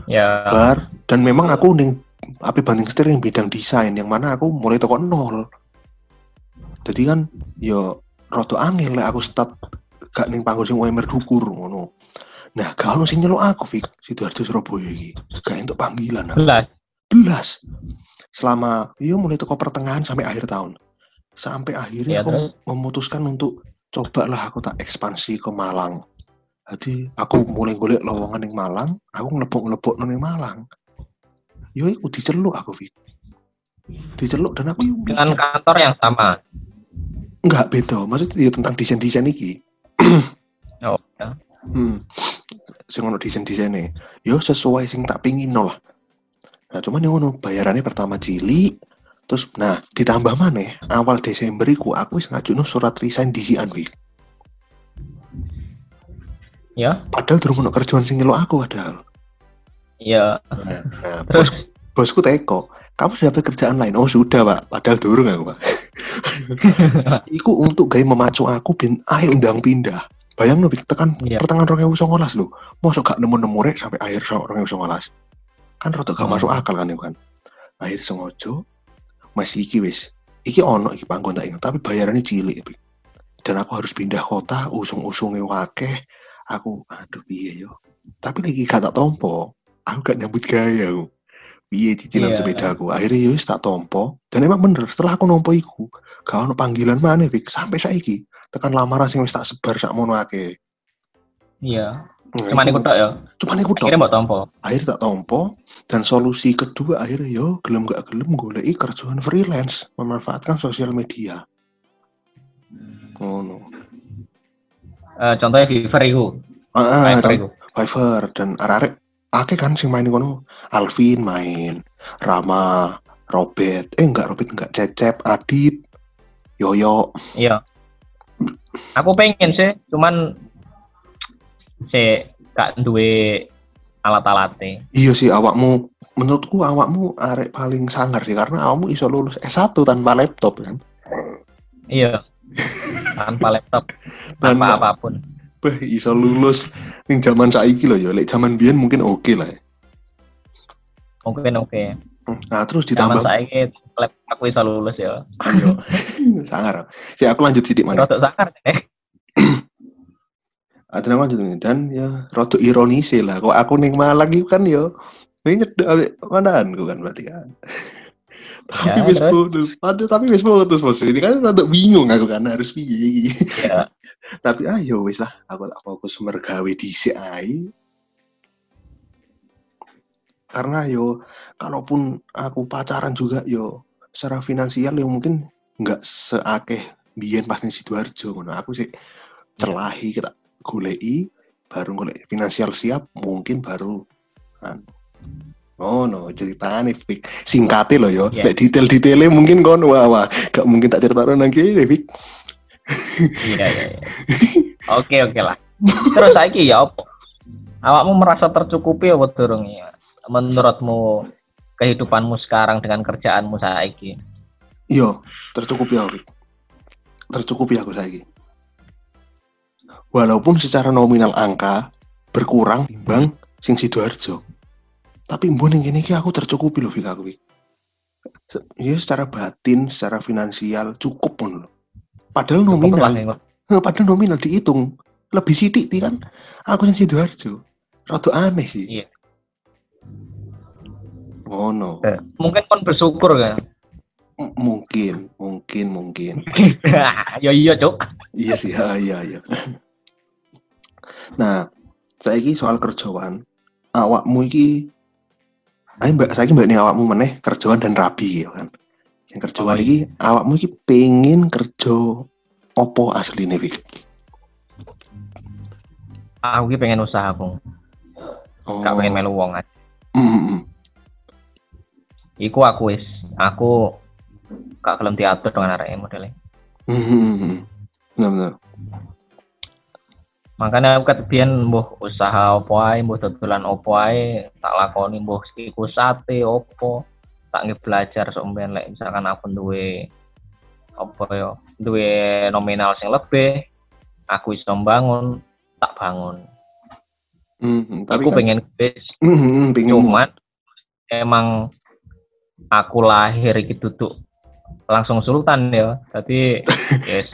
Speaker 2: Ya.
Speaker 1: bar dan memang aku ning api banding setir yang bidang desain yang mana aku mulai toko nol. Jadi kan yo roto angin lah aku start gak ning panggung sing UMR dukur ngono nah ono sing nyeluk aku Fik Sidoarjo Surabaya iki gak untuk panggilan aku.
Speaker 2: Belas.
Speaker 1: belas selama yo mulai toko pertengahan sampai akhir tahun sampai akhirnya
Speaker 2: Ya,
Speaker 1: aku
Speaker 2: terus.
Speaker 1: memutuskan untuk cobalah aku tak ekspansi ke Malang jadi aku mulai golek lowongan yang Malang aku ngelepok-ngelepok nang Malang yo iku diceluk aku Fit diceluk dan aku yo
Speaker 2: Dengan
Speaker 1: mikir
Speaker 2: kantor yang sama.
Speaker 1: enggak beda maksudnya yo tentang desain-desain iki
Speaker 2: Oh, ya.
Speaker 1: Hmm. Sing ono desain-desainnya yo sesuai sing tak pingin no lah. Nah cuman yang ono bayarannya pertama cilik terus nah ditambah mana awal Desember iku aku wis ngajuno surat resign disian Fit
Speaker 2: Ya.
Speaker 1: padahal durung ono kerjaan sing nyeluk aku padahal.
Speaker 2: Iya.
Speaker 1: nah, nah
Speaker 2: Terus?
Speaker 1: bos bosku teko. Kamu sudah dapat kerjaan lain? Oh sudah pak. Padahal durung aku pak. Iku untuk gaya memacu aku bin ayo undang pindah bayang no Bik, tekan
Speaker 2: Iya.
Speaker 1: pertengahan yang songolas lo masuk gak nemu nemu rek sampai akhir orang yang songolas kan rada gak
Speaker 2: Hmm.
Speaker 1: masuk akal kan itu kan. Akhir sengojo masih iki wis iki ono iki panggon tak ingat tapi bayarannya cilik Bik. dan aku harus pindah kota usung-usungnya wakeh aku aduh piye yo. Tapi lagi gak tak tompo aku gak nyambut gaya aku piye cicilan
Speaker 2: Iya.
Speaker 1: sepeda aku? Akhirnya yo tak tompo. Dan emang bener setelah aku nompo iku gak ono panggilan mana Bik. Sampai saiki tekan lamaran sing wis tak sebar sak mono akeh
Speaker 2: iya.
Speaker 1: Nah,
Speaker 2: Cuman
Speaker 1: iku-
Speaker 2: tok ya.
Speaker 1: cuman iku tok
Speaker 2: Akhirnya mbok tompo.
Speaker 1: akhirnya tak tompo dan solusi kedua akhirnya yo gelem gak gelem goleki kerjaan freelance memanfaatkan sosial media ngono
Speaker 2: Eh, contohnya Fiverr itu.
Speaker 1: ah,
Speaker 2: Fiverr.
Speaker 1: Fiverr dan arek akeh kan sing main kono Alvin main Rama Robert eh enggak Robert enggak Cecep Adit Yoyo
Speaker 2: Iya. Aku pengen sih, cuman si gak duwe alat-alatnya.
Speaker 1: iya sih awakmu menurutku awakmu arek paling sangar sih karena awakmu iso lulus S1 tanpa laptop kan
Speaker 2: Iya. Tanpa laptop,
Speaker 1: Dan
Speaker 2: tanpa apa pun.
Speaker 1: bah iso lulus ning zaman saiki loh ya lek zaman biyen mungkin oke lah ya.
Speaker 2: Mungkin oke.
Speaker 1: nah terus
Speaker 2: Zaman
Speaker 1: ditambah
Speaker 2: saiki lab aku bisa lulus ya.
Speaker 1: sangar. Si aku lanjut sidik mana
Speaker 2: Rodok sakar eh.
Speaker 1: ada aku lanjut nih dan ya rada ironis lah. Kok aku ning Malang iki kan yo ini nyedek ambek mandanganku kan berarti kan. Tapi
Speaker 2: Ya,
Speaker 1: wis aduh tapi wis putus bos ini kan rada bingung aku kan harus piye
Speaker 2: Ya.
Speaker 1: tapi ayo wis lah. Aku tak fokus mergawe dhisik ae karena yo kalaupun aku pacaran juga yo secara finansial yo mungkin nggak seakeh biyen pas ning Sidoarjo ngono aku sih celahi kita goleki baru golek finansial siap mungkin baru kan Oh no, ceritanya Fik. Singkatnya loh yo.
Speaker 2: Iya.
Speaker 1: Lek detail-detailnya mungkin kon wah wah gak mungkin tak cerita lagi deh Fik.
Speaker 2: Iya, iya, iya. Oke, oke lah. Terus saiki ya apa? Awakmu merasa tercukupi apa durung ya? Menurutmu kehidupanmu sekarang dengan kerjaanmu saiki?
Speaker 1: Iya, tercukupi aku. Tercukupi aku saiki. Walaupun secara nominal angka berkurang timbang sing Sidoarjo. Tapi mbon yang ini aku tercukupi loh Fik aku Iya secara batin, secara finansial cukup pun loh. Padahal
Speaker 2: lah,
Speaker 1: nominal, padahal nominal dihitung lebih sidik kan. Aku yang Sidoarjo. Rada aneh sih.
Speaker 2: Iya.
Speaker 1: Oh no.
Speaker 2: Eh, Mungkin kon bersyukur kan?
Speaker 1: M- mungkin, mungkin, mungkin.
Speaker 2: ya iya, Cuk.
Speaker 1: iya sih, ya, iya, iya. Nah, saiki soal kerjaan, awakmu iki Ayo mbak, saya mbak nih awakmu meneh kerjaan dan rabi ya kan. Yang kerjaan
Speaker 2: Oh,
Speaker 1: iki awakmu iki pengen kerja opo asli nih Fik?
Speaker 2: Aku ki pengen usaha, Bung.
Speaker 1: Oh.
Speaker 2: Gak pengen melu wong aja.
Speaker 1: Mm, mm, mm.
Speaker 2: Iku aku wis. Aku gak gelem diatur dengan arek modelnya.
Speaker 1: Mm, mm, mm, mm. Benar, benar.
Speaker 2: Makanya aku ketepian mbuh usaha opo ae, mbuh dodolan opo ae, tak lakoni mbuh iku sate opo, tak nge belajar sok mben lek misalkan aku duwe apa ya, duwe nominal sing lebih, aku iso bangun, tak bangun.
Speaker 1: Mm, mm. Tapi
Speaker 2: aku
Speaker 1: kan,
Speaker 2: pengen wis,
Speaker 1: mm, mm, mm, pengen
Speaker 2: cuman emang aku lahir iki duduk langsung sultan ya. Tapi yes,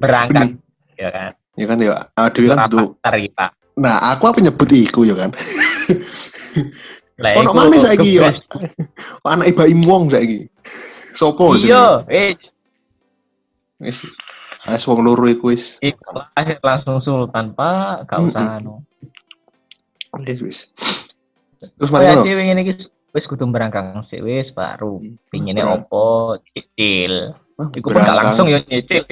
Speaker 2: berangkat ya kan.
Speaker 1: ya kan ya, adewe kan tuh.
Speaker 2: Terima.
Speaker 1: Nah, aku apa nyebut iku ya kan.
Speaker 2: Lah
Speaker 1: Ono mana saiki ya?
Speaker 2: gebres.
Speaker 1: Anak Ibaim Wong saiki. Sopo?
Speaker 2: Iya, eh
Speaker 1: Wis wis wong loro iku wis.
Speaker 2: lahir langsung sultan, Pak. Gak usah anu.
Speaker 1: Wis wis. Terus mari
Speaker 2: ya
Speaker 1: ngono.
Speaker 2: sih wingi iki wis kudu berangkang sih wis baru pingine
Speaker 1: Berang-
Speaker 2: opo cicil.
Speaker 1: Wah,
Speaker 2: Iku pun gak langsung ya nyicil.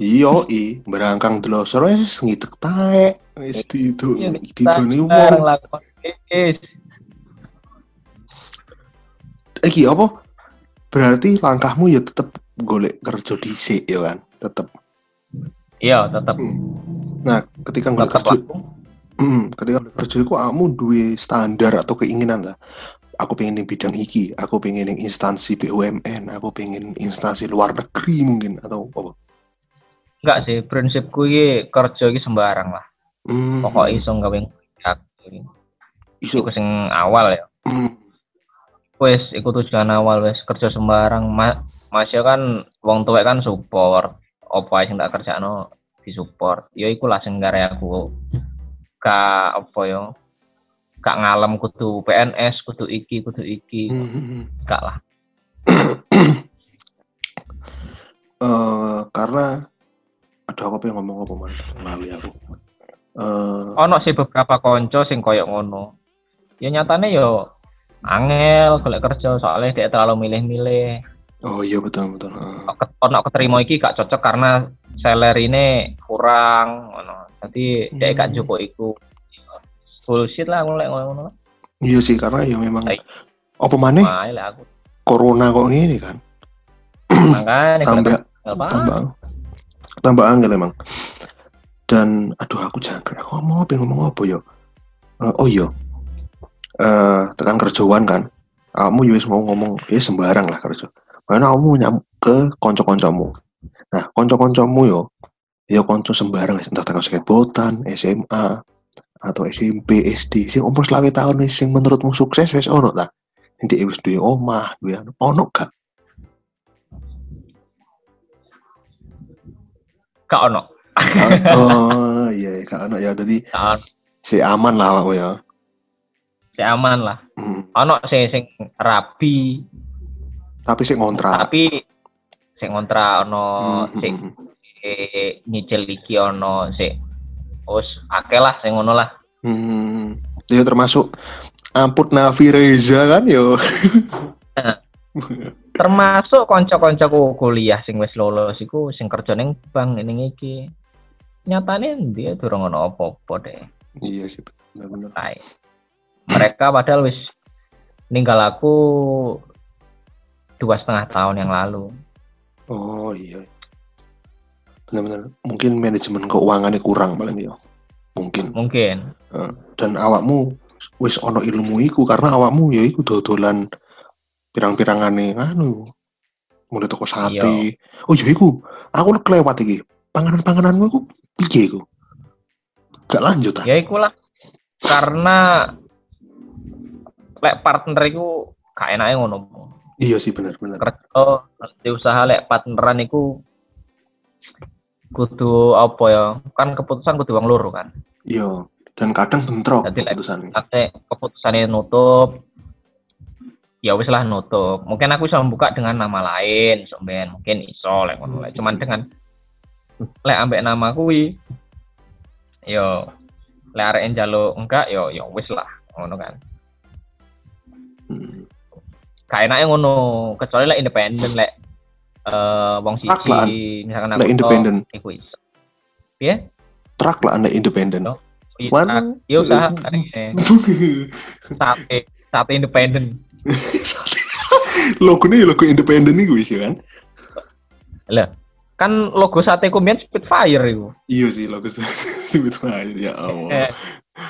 Speaker 1: Iya, i, berangkang delosor wis ngitek taek. Wis didu
Speaker 2: Iya,
Speaker 1: didoni wong.
Speaker 2: Bareng lakon wis.
Speaker 1: Iki apa? Berarti langkahmu ya tetep golek kerja dhisik ya kan? Tetep.
Speaker 2: Iya, tetep
Speaker 1: Nah, ketika golek kerja, hmm, ketika kerja iku kamu duwe standar atau keinginan lah. Aku pengen di bidang iki, aku pengen yang instansi BUMN, aku pengen instansi luar negeri mungkin atau apa?
Speaker 2: Enggak sih, prinsipku iki kerja iki sembarang lah.
Speaker 1: Hmm,
Speaker 2: Pokoknya iso gawe aku iki.
Speaker 1: iso.
Speaker 2: Iku sing awal ya.
Speaker 1: Hmm,
Speaker 2: Wes, iku tujuan awal wes kerja sembarang. Ma Masya kan wong tuwek kan support. Apa sing tak kerjakno disupport. Ya iku lah sing aku. Ka apa ya? Kak ngalem kudu PNS, kudu iki, kudu iki.
Speaker 1: hmm, hmm, hmm.
Speaker 2: Gak lah.
Speaker 1: Eh, karena aduh aku pengen ngomong apa man lali aku eh
Speaker 2: Ono sih beberapa konco sing koyok ngono. Ya nyatane yo angel golek kerja soalnya dia terlalu milih-milih.
Speaker 1: oh iya betul betul
Speaker 2: ket- ono keterima iki gak cocok karena salary ini kurang ngono. Jadi dia gak
Speaker 1: Hmm.
Speaker 2: cukup iku. Bullshit lah aku lek ngono.
Speaker 1: iya sih karena ya memang apa maneh? Corona kok gini kan?
Speaker 2: Makanya
Speaker 1: tambah
Speaker 2: apa?
Speaker 1: tambah tambah angel emang. Dan aduh aku jangkrik aku mau pengen ngomong apa yo Eh, oh iya. Eh tekan kerjaan kan? Kamu ya wis mau ngomong ya sembarang lah kerja. Mana kamu nyam ke konco-koncomu. Nah konco-koncomu yo ya konco sembarang entah tekan skateboardan, SMA atau SMP, SD sing umur selawe tahun nih sing menurutmu sukses wes ono ta? Nanti wis duwe omah, duwe anu. ono gak?
Speaker 2: Gak ono.
Speaker 1: oh iya gak ono ya jadi si aman lah awakmu ya.
Speaker 2: Si aman lah.
Speaker 1: Hmm.
Speaker 2: Ono sing sing rapi,
Speaker 1: Tapi sing ngontrak.
Speaker 2: tapi sing ngontrak ono
Speaker 1: Hmm,
Speaker 2: sing
Speaker 1: hmm, hmm.
Speaker 2: sing nyicil iki ono sing wis akeh lah sing ngono lah.
Speaker 1: Hmm. Ya termasuk Amput Navi Reza kan yo.
Speaker 2: Termasuk kanca-kancaku kuliah sing wis lulus iku sing kerja ning bank ning iki. Nyatane dia durung ono apa-apa deh.
Speaker 1: iya sih benar-benar.
Speaker 2: Kae. Mereka padahal wis ninggal aku dua setengah tahun yang lalu.
Speaker 1: Oh iya. Benar-benar. Mungkin manajemen keuangannya kurang paling ya. Mungkin.
Speaker 2: Mungkin.
Speaker 1: Dan awakmu wis ono ilmu iku karena awakmu ya iku dodolan pirang-pirangane anu. Mulai toko sate. Oh iya iku. Aku kelewat iki. Panganan-pangananmu iku piye iku? Gak lanjut ah.
Speaker 2: Ya ikulah. Karena lek partner iku gak enake ngono.
Speaker 1: Iya sih benar-benar.
Speaker 2: Kerja di usaha lek partneran iku kudu apa ya? Kan keputusan kudu wong loro kan.
Speaker 1: Iya. Dan kadang bentrok
Speaker 2: Jadi,
Speaker 1: keputusannya.
Speaker 2: Ate keputusannya nutup ya wis lah nutup. Mungkin aku bisa membuka dengan nama lain, sampean mungkin iso lek ngono lek. Cuman dengan lek ambek nama kuwi yo lek arek njaluk enggak yo yo wis lah ngono kan.
Speaker 1: Hmm.
Speaker 2: Kayak enake ngono, kecuali lek independen lek eh wong
Speaker 1: Hak lah,
Speaker 2: siji misalkan aku
Speaker 1: independen.
Speaker 2: tok, iku iso. Piye?
Speaker 1: Truk lah anak independen.
Speaker 2: Oh.
Speaker 1: Man-
Speaker 2: Ya usaha eh, sate sate independen.
Speaker 1: Logonya ya logo independen nih gue sih kan.
Speaker 2: Lah, kan logo sate ku mbiyen Spitfire iku.
Speaker 1: Iya sih logo aja ya Allah.
Speaker 2: Eh,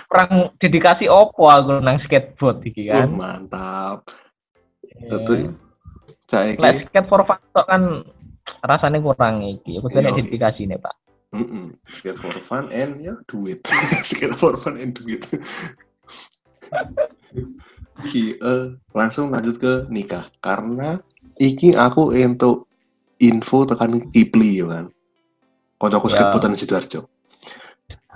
Speaker 2: perang dedikasi opo aku nang skateboard iki
Speaker 1: Oh,
Speaker 2: kan.
Speaker 1: mantap.
Speaker 2: Eh,
Speaker 1: Saya
Speaker 2: Lek skate for fun tok kan rasanya kurang iki. Aku
Speaker 1: Iya, iya.
Speaker 2: dedikasi nih, Pak.
Speaker 1: Mm-mm. Skate for fun and ya duit. Skate for fun and duit. Ki, eh, langsung lanjut ke nikah karena iki aku untuk info tekan Kipli ya kan. Kocokku
Speaker 2: Ya.
Speaker 1: skateboardan Sidoarjo.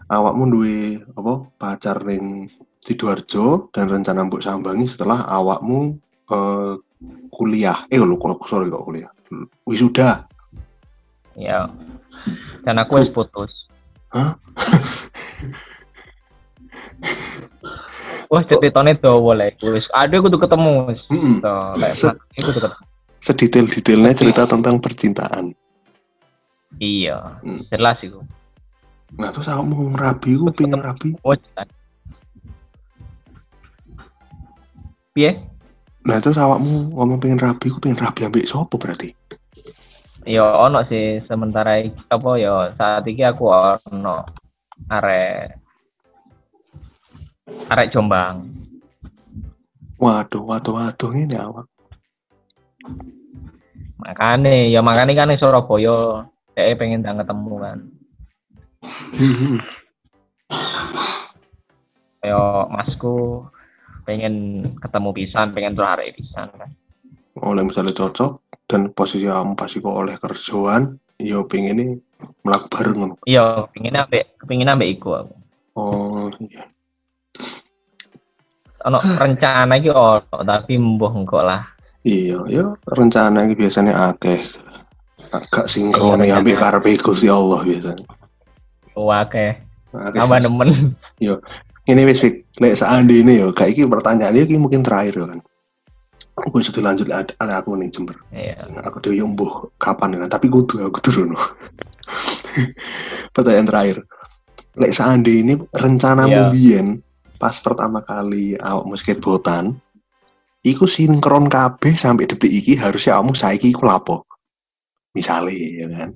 Speaker 1: Awakmu duwe apa pacar ning Sidoarjo dan rencana mbok sambangi setelah awakmu eh, kuliah. Eh lho kok sorry kok kuliah. Wisuda.
Speaker 2: Ya. Dan aku wis putus.
Speaker 1: Hah?
Speaker 2: Wah, ceritanya dawa lek. Wis, aduh kudu ketemu. Wis. Lek kudu ketemu.
Speaker 1: sedetail-detailnya cerita tentang percintaan.
Speaker 2: Iya,
Speaker 1: Hmm.
Speaker 2: jelas iku.
Speaker 1: Nah terus aku mau rabi, aku pengen rabi.
Speaker 2: Oh. Piye?
Speaker 1: Nah terus awakmu ngomong pengen rabi, aku pengen rabi ambek sopo berarti?
Speaker 2: Ya ono sih sementara iki apa ya saat iki aku ono arek arek Jombang.
Speaker 1: Waduh, waduh, waduh ini awak.
Speaker 2: Makane ya makane kan ning Surabaya dhek pengen tak ketemu kan.
Speaker 1: Hmm,
Speaker 2: Kayak masku pengen ketemu pisan, pengen arek pisan kan.
Speaker 1: Oleh misalnya cocok dan posisi kamu pasti kok oleh kerjaan, yo pengen ini melakukan bareng.
Speaker 2: Iya, pengen ambek pengen ambek iku aku.
Speaker 1: Oh iya.
Speaker 2: Ono rencana iki ono tapi mbuh engko lah.
Speaker 1: Iya, yo rencana ini biasanya akeh. Agak sinkron
Speaker 2: Iya,
Speaker 1: ya ambek karepe Gusti Allah biasanya.
Speaker 2: Oke,
Speaker 1: Akeh
Speaker 2: tambah nemen.
Speaker 1: Ini wis lek seandainya ini yo kayak iki pertanyaan iki mungkin terakhir yo kan. Gue sudah lanjut ada aku nih jember.
Speaker 2: Iya.
Speaker 1: aku tuh yombo kapan kan tapi kudu aku turun pertanyaan terakhir. Lek seandainya ini rencanamu
Speaker 2: Iya.
Speaker 1: biyen pas pertama kali awakmu skateboardan iku sinkron kabeh sampai detik iki harusnya kamu saiki iku lapo? Misalnya ya kan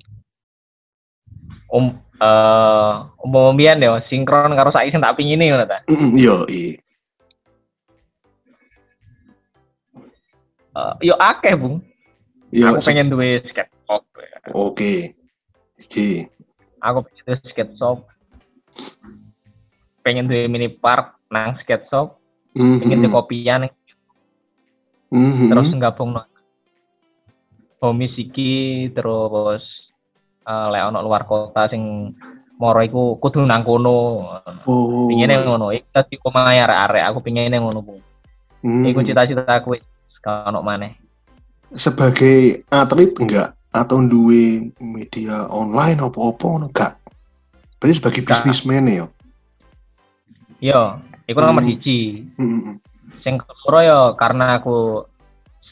Speaker 2: Um eh umum mbiyen yo sinkron karo saiki sing tak pingini ngono ta.
Speaker 1: Mm, yo iya
Speaker 2: Eh, yo akeh, Bung.
Speaker 1: yo
Speaker 2: aku
Speaker 1: se-
Speaker 2: pengen duwe skateboard.
Speaker 1: oke Ji.
Speaker 2: aku pengen duwe skate shop pengen duwe mini park nang skate shop
Speaker 1: Mhm.
Speaker 2: pengen duwe kopian
Speaker 1: Mhm.
Speaker 2: terus gabung no homies iki terus eh lek ono luar kota sing moro iku kudu nang kono.
Speaker 1: Oh,
Speaker 2: pingine ngono iki dadi omahe arek-arek aku pingine ngono Bu.
Speaker 1: mhm.
Speaker 2: iku cita-cita aku gak ono maneh.
Speaker 1: Sebagai atlet enggak? Atau duwe media online apa-apa ngono? Enggak berarti sebagai bisnismen ya?
Speaker 2: Yo iku nomor
Speaker 1: Hmm.
Speaker 2: siji.
Speaker 1: Mhm.
Speaker 2: sing kedua ya karena aku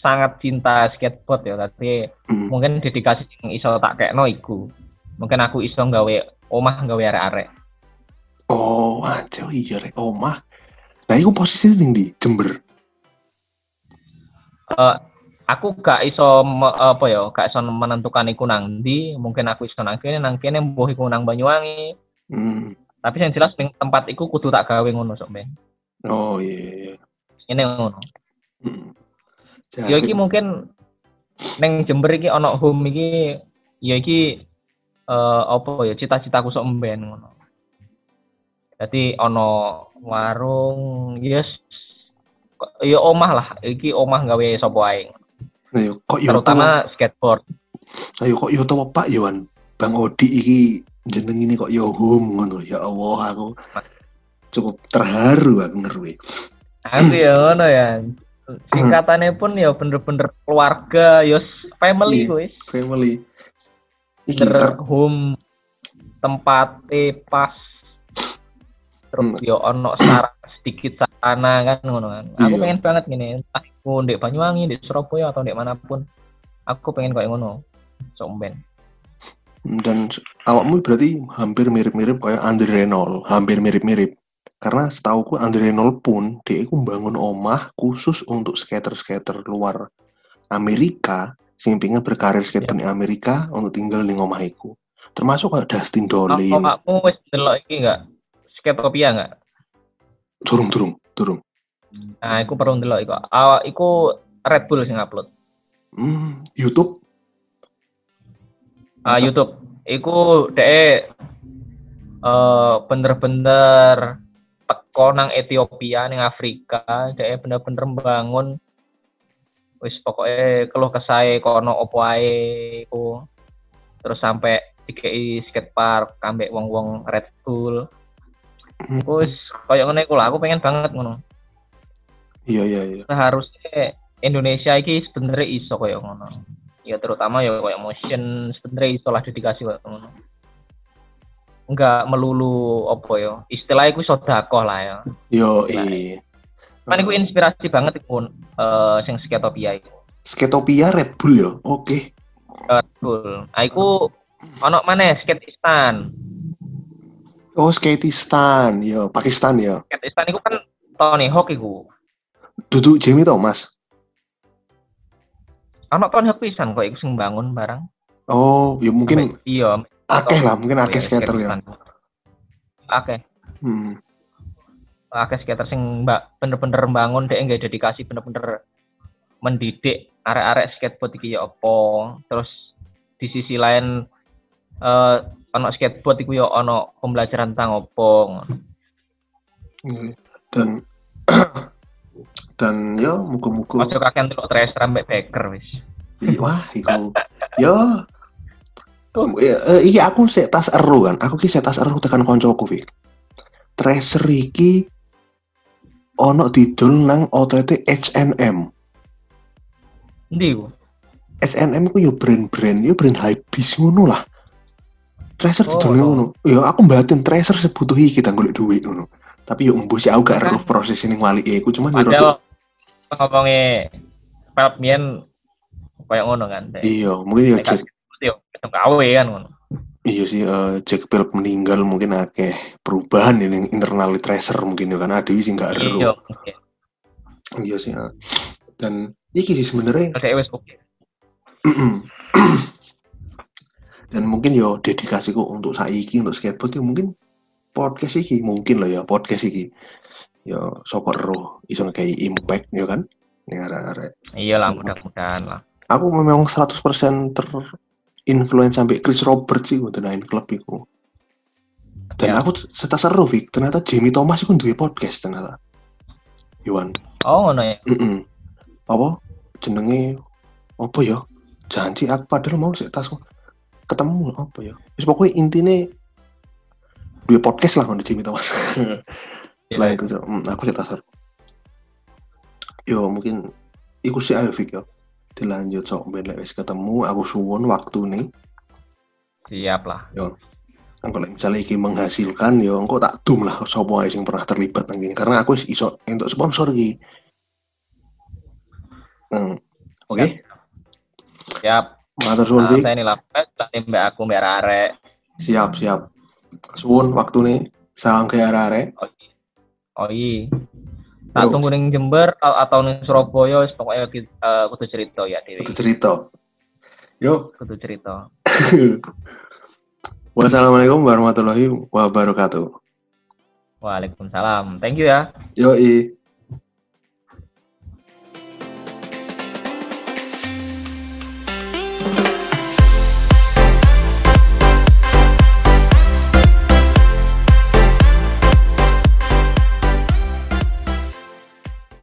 Speaker 2: sangat cinta skateboard ya tapi
Speaker 1: Mhm.
Speaker 2: mungkin dedikasi sing iso tak kekno iku. Mungkin aku iso gawe omah gawe arek-arek.
Speaker 1: Oh aja iya rek omah. Nah iku posisi ning di Jember?
Speaker 2: Eh, aku gak iso me- apa ya gak iso menentukan iku nang ndi. Mungkin aku iso nang kene nang kene mbuh iku nang Banyuwangi.
Speaker 1: Hmm.
Speaker 2: tapi yang jelas tempat iku kudu tak gawe ngono sok ben.
Speaker 1: Oh iya iya
Speaker 2: ini ngono
Speaker 1: Mhm.
Speaker 2: ya iki mungkin neng Jember iki ono home iki ya iki eh apa ya cita-citaku sok mben ngono. Jadi ono warung yes. Ya omah lah iki omah gawe sapa ae.
Speaker 1: Nah, yo, kok yo tau
Speaker 2: terutama skateboard.
Speaker 1: Ayo kok yo tau Pak? Yohan Bang Odi iki jeneng ini kok yo home ngono. Ya Allah aku cukup terharu aku ngerti
Speaker 2: aku ya ngono ya singkatannya pun ya bener-bener keluarga ya family
Speaker 1: Iya.
Speaker 2: guys
Speaker 1: family.
Speaker 2: Bener home tempat pas. Terus
Speaker 1: Hmm.
Speaker 2: yo ono sarana sedikit sana kan ngono kan. Aku
Speaker 1: Iya.
Speaker 2: pengen banget gini entah aku di Banyuwangi di Surabaya atau di mana pun. Aku pengen kayak ngono somben.
Speaker 1: Dan awakmu berarti hampir mirip-mirip kayak Andre Renault hampir mirip-mirip karena setauku Andre Renault pun dia itu membangun omah khusus untuk skater-skater luar Amerika sing pengen berkarir skateboard di Amerika untuk tinggal di omah iku. Termasuk kayak Dustin Dolin.
Speaker 2: Kamu wis delok iki enggak Skatopia enggak
Speaker 1: turung turung turung
Speaker 2: nah aku perlu delok iku. Awak iku Red Bull sing upload.
Speaker 1: Hmm, YouTube?
Speaker 2: Ah
Speaker 1: Atau-
Speaker 2: YouTube. Iku dek eh bener-bener teko nang Ethiopia ning Afrika dek bener-bener membangun wis pokoknya keluh kesae kono opo ae iku. Terus sampai dikei skatepark ambek wong-wong Red Bull.
Speaker 1: Hmm.
Speaker 2: wis koyo iku lah aku pengen banget ngono.
Speaker 1: Iya iya iya.
Speaker 2: Seharusnya Indonesia iki sebenarnya iso koyo ngono. Ya terutama ya koyo motion sebenarnya iso lah dedikasi koyo ngono enggak melulu apa ya istilahnya iku sodakoh lah ya.
Speaker 1: Yo
Speaker 2: Nah,
Speaker 1: iya
Speaker 2: kan iku inspirasi banget iku eh sing Skatopia iku.
Speaker 1: Skatopia Red Bull ya? Oke.
Speaker 2: Betul nah iku ono mana Skateistan
Speaker 1: oh Skateistan yo Pakistan ya?
Speaker 2: Skateistan iku kan Tony Hawk iku.
Speaker 1: Duduk Jamie Thomas
Speaker 2: ono Tony Hawk pisan kok iku sing bangun barang
Speaker 1: oh ya mungkin
Speaker 2: Sampai- iya
Speaker 1: akeh lah mungkin akeh skater ya
Speaker 2: akeh
Speaker 1: hmm.
Speaker 2: akeh skater sing mbak bener-bener bangun deh nggak dedikasi bener-bener mendidik arek-arek skateboard iki ya apa terus di sisi lain eh ono skateboard iku ya ono pembelajaran tentang opo
Speaker 1: Iya. dan dan ya muga-muga
Speaker 2: Ojo kakean delok tracer ambek baker wis.
Speaker 1: Wah iku yo Ya, iki aku sik tas eru kan aku ki sik tas eru tekan koncoku Fik. Tracer iki ono didol nang outlet H&M
Speaker 2: Endi ku?
Speaker 1: H&M ku yo brand-brand yo brand hypebeast ngono lah Tracer
Speaker 2: Oh,
Speaker 1: didol
Speaker 2: oh.
Speaker 1: ngono yo aku batin Tracer sebutuh iki kita golek duit ngono tapi yo embuh sih aku gak eruh proses ini wali iku cuman yo
Speaker 2: ngomongnya Pep Mien kayak ngono kan.
Speaker 1: Iya mungkin yo
Speaker 2: Ketemu kawe kan ngono.
Speaker 1: Iya sih, eh, Jack Philip meninggal mungkin akeh perubahan ini internal tracer mungkin ya kan ada sih nggak
Speaker 2: Iya.
Speaker 1: eru. Iya sih. eh. Dan iki sih sebenarnya
Speaker 2: oke.
Speaker 1: dan mungkin yo dedikasiku untuk saiki untuk skateboard ya mungkin podcast iki mungkin lah ya podcast iki yo sapa roh iso kayak impact ya kan ning arek-arek.
Speaker 2: Iya lah mudah-mudahan lah.
Speaker 1: Aku memang 100% terinfluence sampai Chris Roberts sih untuk main klub iku. Dan
Speaker 2: Iya.
Speaker 1: aku serta seru, Vic. Ternyata Jamie Thomas itu duwe podcast ternyata. Iwan.
Speaker 2: Oh ngono ya.
Speaker 1: Mm Apa jenenge apa ya? Janji aku padahal mau sik tas ketemu apa ya? Wis pokoknya intine duwe podcast lah ngono Jamie Thomas. Selain itu, mm, aku tas seru. Yo mungkin iku sih ayo Vic yo. Dilanjut sok ben wis ketemu aku suwun waktu nih.
Speaker 2: Siap lah.
Speaker 1: Engko lek misalnya iki menghasilkan yo engko tak dum lah sapa ae sing pernah terlibat nang karena aku iso entuk sponsor iki. Hmm. Oke,
Speaker 2: Siap.
Speaker 1: matur suwun
Speaker 2: Nah, ini lapet, nanti mbak aku mbak Rare.
Speaker 1: Siap, siap. Suwun waktu nih. Salam ke arek
Speaker 2: Oh iya. Oh iya. Tak
Speaker 1: Yo.
Speaker 2: tunggu ning Jember atau, ning Surabaya, wis pokoknya uh, kudu cerita ya Dewi.
Speaker 1: Itu cerita. Yuk.
Speaker 2: Kudu cerita.
Speaker 1: Wassalamualaikum warahmatullahi wabarakatuh.
Speaker 2: Waalaikumsalam. Thank you ya.
Speaker 1: Yoi.